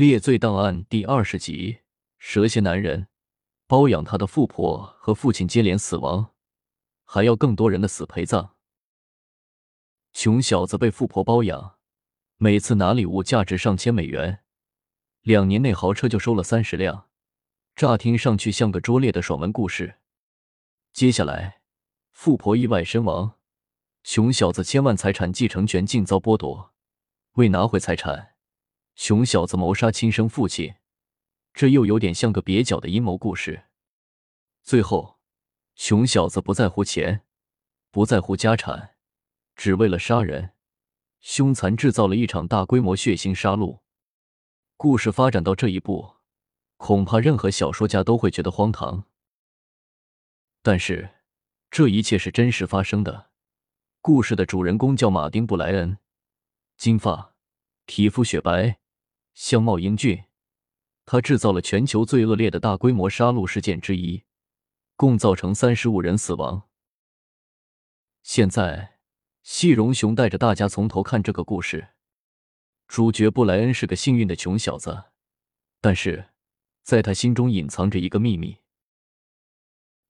列罪档案第二十集：蛇蝎男人包养他的富婆和父亲接连死亡，还要更多人的死陪葬。穷小子被富婆包养，每次拿礼物价值上千美元，两年内豪车就收了三十辆，乍听上去像个拙劣的爽文故事。接下来，富婆意外身亡，穷小子千万财产继承权竟遭剥夺，为拿回财产。熊小子谋杀亲生父亲，这又有点像个蹩脚的阴谋故事。最后，熊小子不在乎钱，不在乎家产，只为了杀人，凶残制造了一场大规模血腥杀戮。故事发展到这一步，恐怕任何小说家都会觉得荒唐。但是，这一切是真实发生的。故事的主人公叫马丁·布莱恩，金发，皮肤雪白。相貌英俊，他制造了全球最恶劣的大规模杀戮事件之一，共造成三十五人死亡。现在，细荣雄带着大家从头看这个故事。主角布莱恩是个幸运的穷小子，但是在他心中隐藏着一个秘密。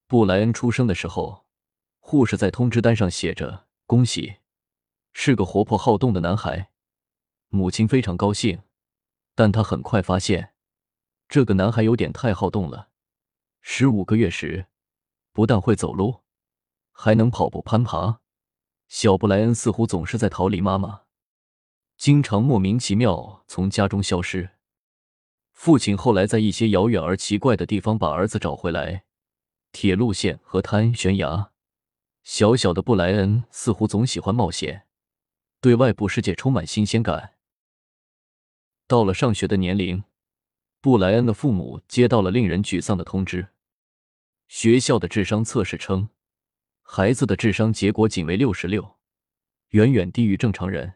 布莱恩出生的时候，护士在通知单上写着“恭喜，是个活泼好动的男孩”，母亲非常高兴。但他很快发现，这个男孩有点太好动了。十五个月时，不但会走路，还能跑步攀爬。小布莱恩似乎总是在逃离妈妈，经常莫名其妙从家中消失。父亲后来在一些遥远而奇怪的地方把儿子找回来，铁路线、河滩、悬崖。小小的布莱恩似乎总喜欢冒险，对外部世界充满新鲜感。到了上学的年龄，布莱恩的父母接到了令人沮丧的通知：学校的智商测试称，孩子的智商结果仅为六十六，远远低于正常人。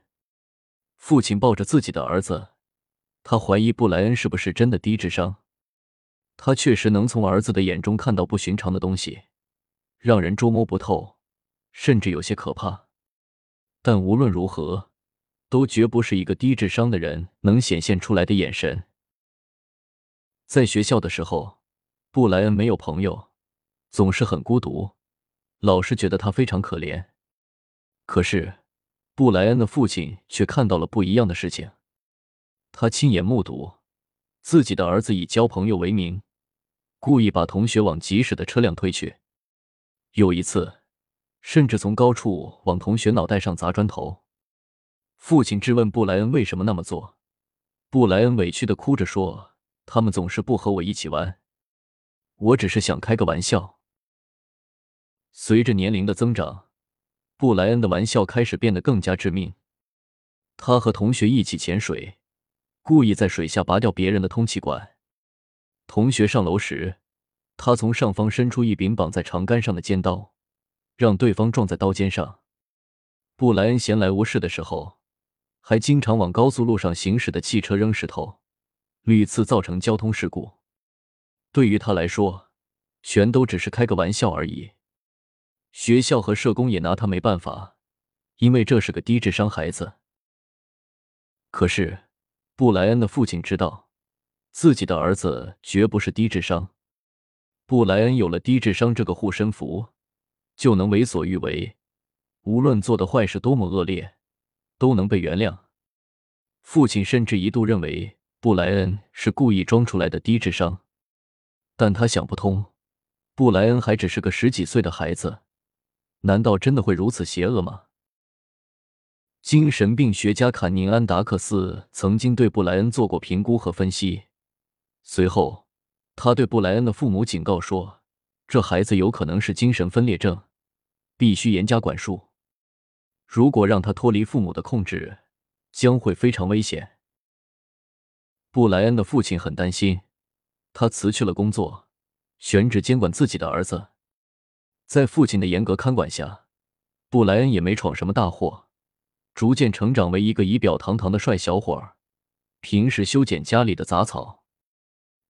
父亲抱着自己的儿子，他怀疑布莱恩是不是真的低智商。他确实能从儿子的眼中看到不寻常的东西，让人捉摸不透，甚至有些可怕。但无论如何。都绝不是一个低智商的人能显现出来的眼神。在学校的时候，布莱恩没有朋友，总是很孤独，老师觉得他非常可怜。可是，布莱恩的父亲却看到了不一样的事情。他亲眼目睹自己的儿子以交朋友为名，故意把同学往疾驶的车辆推去，有一次，甚至从高处往同学脑袋上砸砖头。父亲质问布莱恩为什么那么做，布莱恩委屈的哭着说：“他们总是不和我一起玩，我只是想开个玩笑。”随着年龄的增长，布莱恩的玩笑开始变得更加致命。他和同学一起潜水，故意在水下拔掉别人的通气管。同学上楼时，他从上方伸出一柄绑在长杆上的尖刀，让对方撞在刀尖上。布莱恩闲来无事的时候。还经常往高速路上行驶的汽车扔石头，屡次造成交通事故。对于他来说，全都只是开个玩笑而已。学校和社工也拿他没办法，因为这是个低智商孩子。可是，布莱恩的父亲知道，自己的儿子绝不是低智商。布莱恩有了低智商这个护身符，就能为所欲为，无论做的坏事多么恶劣。都能被原谅。父亲甚至一度认为布莱恩是故意装出来的低智商，但他想不通，布莱恩还只是个十几岁的孩子，难道真的会如此邪恶吗？精神病学家坎宁安达克斯曾经对布莱恩做过评估和分析，随后他对布莱恩的父母警告说：“这孩子有可能是精神分裂症，必须严加管束。”如果让他脱离父母的控制，将会非常危险。布莱恩的父亲很担心，他辞去了工作，全职监管自己的儿子。在父亲的严格看管下，布莱恩也没闯什么大祸，逐渐成长为一个仪表堂堂的帅小伙儿。平时修剪家里的杂草，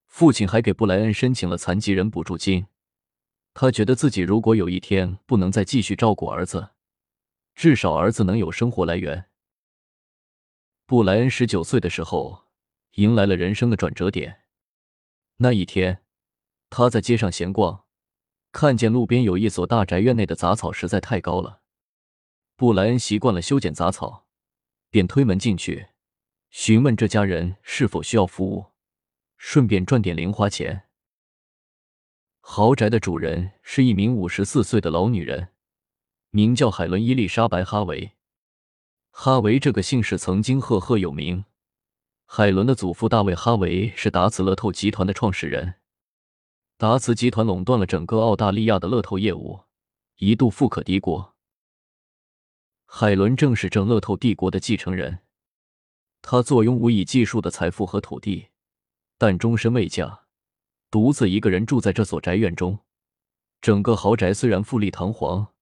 父亲还给布莱恩申请了残疾人补助金。他觉得自己如果有一天不能再继续照顾儿子，至少儿子能有生活来源。布莱恩十九岁的时候，迎来了人生的转折点。那一天，他在街上闲逛，看见路边有一所大宅院内的杂草实在太高了。布莱恩习惯了修剪杂草，便推门进去，询问这家人是否需要服务，顺便赚点零花钱。豪宅的主人是一名五十四岁的老女人，名叫海伦·伊丽莎白·哈维。哈维这个姓氏曾经赫赫有名。海伦的祖父大卫·哈维是达茨乐透集团的创始人。达茨集团垄断了整个澳大利亚的乐透业务，一度富可敌国。海伦正是这乐透帝国的继承人。他坐拥无以计数的财富和土地，但终身未嫁，独自一个人住在这所宅院中。整个豪宅虽然富丽堂皇，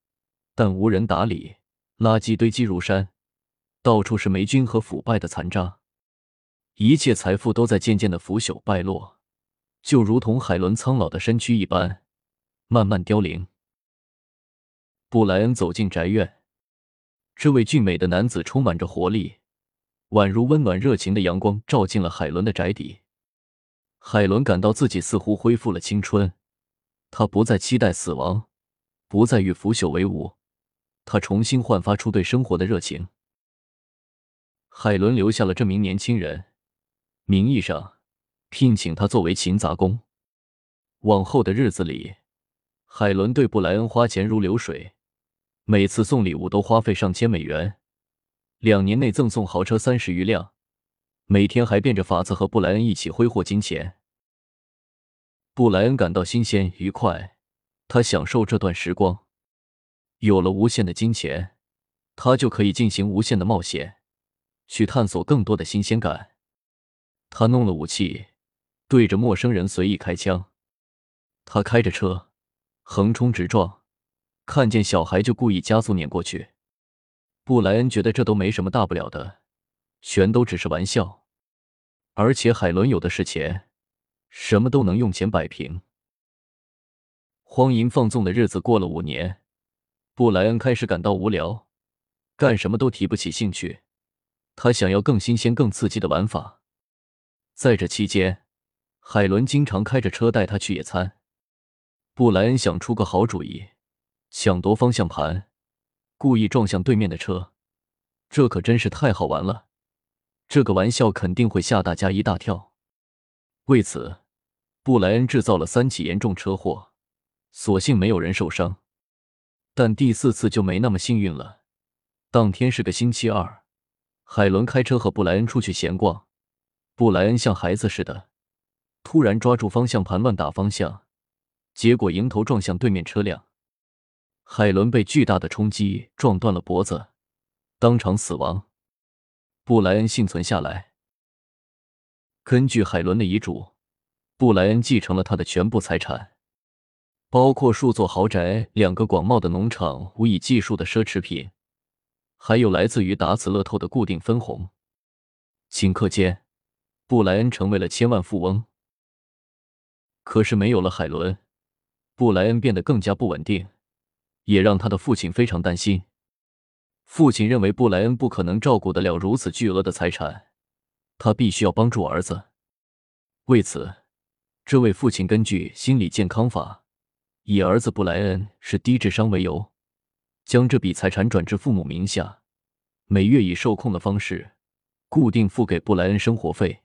但无人打理，垃圾堆积如山，到处是霉菌和腐败的残渣。一切财富都在渐渐的腐朽败落，就如同海伦苍老的身躯一般，慢慢凋零。布莱恩走进宅院，这位俊美的男子充满着活力，宛如温暖热情的阳光，照进了海伦的宅邸。海伦感到自己似乎恢复了青春，他不再期待死亡，不再与腐朽为伍，他重新焕发出对生活的热情。海伦留下了这名年轻人。名义上聘请他作为勤杂工，往后的日子里，海伦对布莱恩花钱如流水，每次送礼物都花费上千美元，两年内赠送豪车三十余辆，每天还变着法子和布莱恩一起挥霍金钱。布莱恩感到新鲜愉快，他享受这段时光，有了无限的金钱，他就可以进行无限的冒险，去探索更多的新鲜感。他弄了武器，对着陌生人随意开枪。他开着车，横冲直撞，看见小孩就故意加速碾过去。布莱恩觉得这都没什么大不了的，全都只是玩笑。而且海伦有的是钱，什么都能用钱摆平。荒淫放纵的日子过了五年，布莱恩开始感到无聊，干什么都提不起兴趣。他想要更新鲜、更刺激的玩法。在这期间，海伦经常开着车带他去野餐。布莱恩想出个好主意，抢夺方向盘，故意撞向对面的车。这可真是太好玩了，这个玩笑肯定会吓大家一大跳。为此，布莱恩制造了三起严重车祸，所幸没有人受伤。但第四次就没那么幸运了。当天是个星期二，海伦开车和布莱恩出去闲逛。布莱恩像孩子似的，突然抓住方向盘乱打方向，结果迎头撞向对面车辆。海伦被巨大的冲击撞断了脖子，当场死亡。布莱恩幸存下来。根据海伦的遗嘱，布莱恩继承了他的全部财产，包括数座豪宅、两个广袤的农场、无以计数的奢侈品，还有来自于达此乐透的固定分红。顷刻间。布莱恩成为了千万富翁。可是没有了海伦，布莱恩变得更加不稳定，也让他的父亲非常担心。父亲认为布莱恩不可能照顾得了如此巨额的财产，他必须要帮助儿子。为此，这位父亲根据心理健康法，以儿子布莱恩是低智商为由，将这笔财产转至父母名下，每月以受控的方式固定付给布莱恩生活费。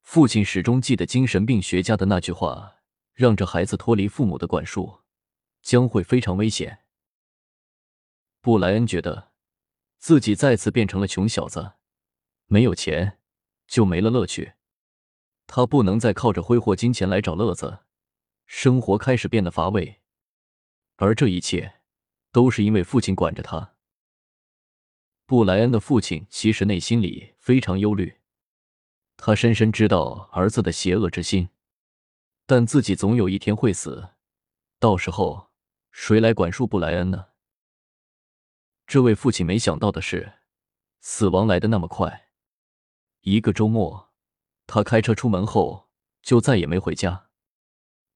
父亲始终记得精神病学家的那句话：“让这孩子脱离父母的管束，将会非常危险。”布莱恩觉得自己再次变成了穷小子，没有钱就没了乐趣。他不能再靠着挥霍金钱来找乐子，生活开始变得乏味。而这一切都是因为父亲管着他。布莱恩的父亲其实内心里非常忧虑。他深深知道儿子的邪恶之心，但自己总有一天会死，到时候谁来管束布莱恩呢？这位父亲没想到的是，死亡来的那么快。一个周末，他开车出门后就再也没回家。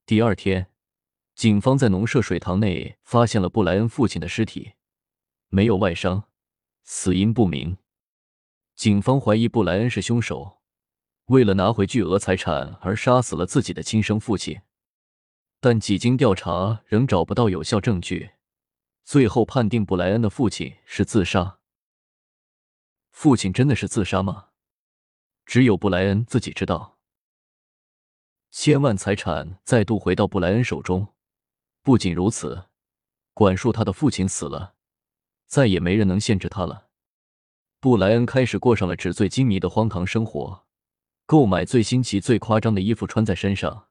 第二天，警方在农舍水塘内发现了布莱恩父亲的尸体，没有外伤，死因不明。警方怀疑布莱恩是凶手。为了拿回巨额财产而杀死了自己的亲生父亲，但几经调查仍找不到有效证据，最后判定布莱恩的父亲是自杀。父亲真的是自杀吗？只有布莱恩自己知道。千万财产再度回到布莱恩手中，不仅如此，管束他的父亲死了，再也没人能限制他了。布莱恩开始过上了纸醉金迷的荒唐生活。购买最新奇、最夸张的衣服穿在身上，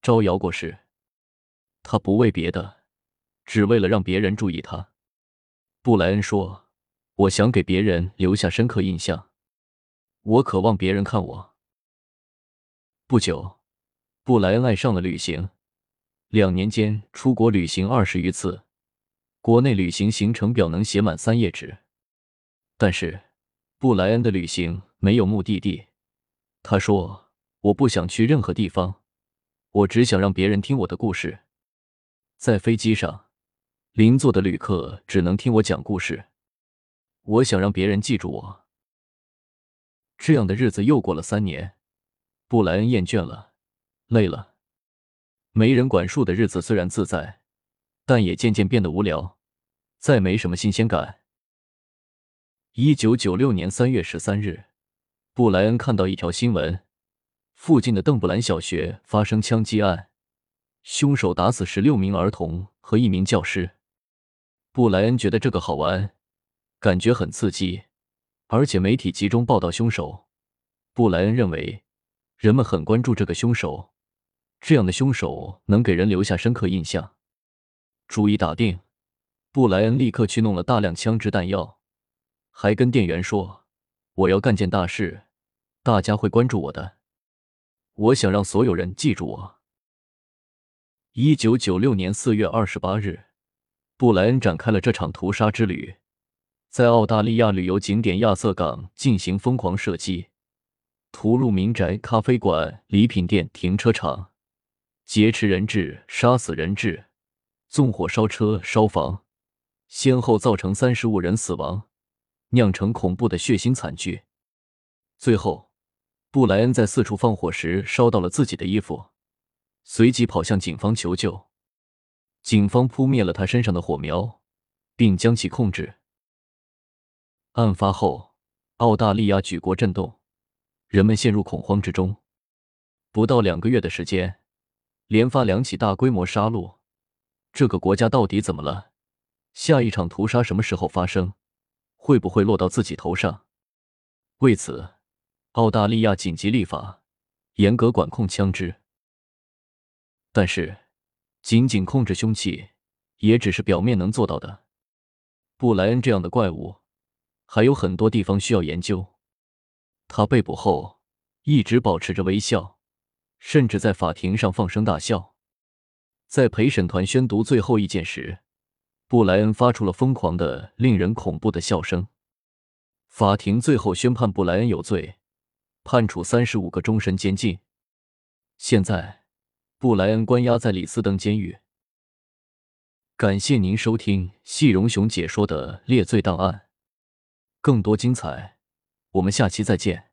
招摇过市。他不为别的，只为了让别人注意他。布莱恩说：“我想给别人留下深刻印象，我渴望别人看我。”不久，布莱恩爱上了旅行，两年间出国旅行二十余次，国内旅行行程表能写满三页纸。但是，布莱恩的旅行没有目的地。他说：“我不想去任何地方，我只想让别人听我的故事。在飞机上，邻座的旅客只能听我讲故事。我想让别人记住我。”这样的日子又过了三年，布莱恩厌倦了，累了。没人管束的日子虽然自在，但也渐渐变得无聊，再没什么新鲜感。一九九六年三月十三日。布莱恩看到一条新闻：附近的邓布兰小学发生枪击案，凶手打死十六名儿童和一名教师。布莱恩觉得这个好玩，感觉很刺激，而且媒体集中报道凶手。布莱恩认为，人们很关注这个凶手，这样的凶手能给人留下深刻印象。主意打定，布莱恩立刻去弄了大量枪支弹药，还跟店员说。我要干件大事，大家会关注我的。我想让所有人记住我。一九九六年四月二十八日，布莱恩展开了这场屠杀之旅，在澳大利亚旅游景点亚瑟港进行疯狂射击，屠戮民宅、咖啡馆、礼品店、停车场，劫持人质、杀死人质，纵火烧车、烧房，先后造成三十五人死亡。酿成恐怖的血腥惨剧。最后，布莱恩在四处放火时烧到了自己的衣服，随即跑向警方求救。警方扑灭了他身上的火苗，并将其控制。案发后，澳大利亚举国震动，人们陷入恐慌之中。不到两个月的时间，连发两起大规模杀戮。这个国家到底怎么了？下一场屠杀什么时候发生？会不会落到自己头上？为此，澳大利亚紧急立法，严格管控枪支。但是，仅仅控制凶器也只是表面能做到的。布莱恩这样的怪物还有很多地方需要研究。他被捕后一直保持着微笑，甚至在法庭上放声大笑。在陪审团宣读最后意见时。布莱恩发出了疯狂的、令人恐怖的笑声。法庭最后宣判布莱恩有罪，判处三十五个终身监禁。现在，布莱恩关押在里斯登监狱。感谢您收听细荣雄解说的《列罪档案》，更多精彩，我们下期再见。